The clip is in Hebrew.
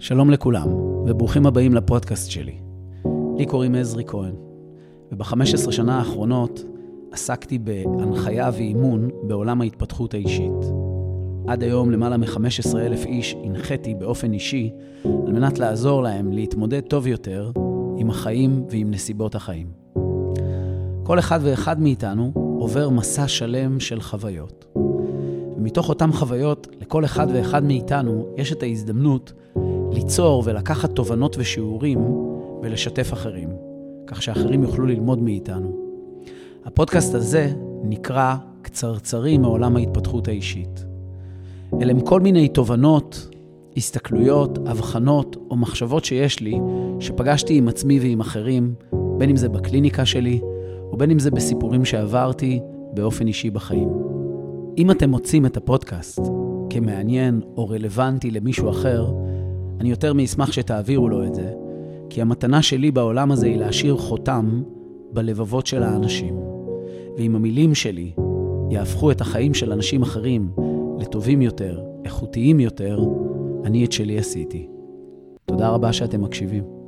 שלום לכולם, וברוכים הבאים לפודקאסט שלי. לי קוראים עזרי כהן, וב-15 שנה האחרונות עסקתי בהנחיה ואימון בעולם ההתפתחות האישית. עד היום למעלה מ-15 אלף איש הנחיתי באופן אישי על מנת לעזור להם להתמודד טוב יותר עם החיים ועם נסיבות החיים. כל אחד ואחד מאיתנו עובר מסע שלם של חוויות. ומתוך אותן חוויות, לכל אחד ואחד מאיתנו יש את ההזדמנות ליצור ולקחת תובנות ושיעורים ולשתף אחרים, כך שאחרים יוכלו ללמוד מאיתנו. הפודקאסט הזה נקרא קצרצרים מעולם ההתפתחות האישית. אלה הם כל מיני תובנות, הסתכלויות, הבחנות או מחשבות שיש לי, שפגשתי עם עצמי ועם אחרים, בין אם זה בקליניקה שלי, ובין אם זה בסיפורים שעברתי באופן אישי בחיים. אם אתם מוצאים את הפודקאסט כמעניין או רלוונטי למישהו אחר, אני יותר מאשמח שתעבירו לו את זה, כי המתנה שלי בעולם הזה היא להשאיר חותם בלבבות של האנשים. ואם המילים שלי יהפכו את החיים של אנשים אחרים לטובים יותר, איכותיים יותר, אני את שלי עשיתי. תודה רבה שאתם מקשיבים.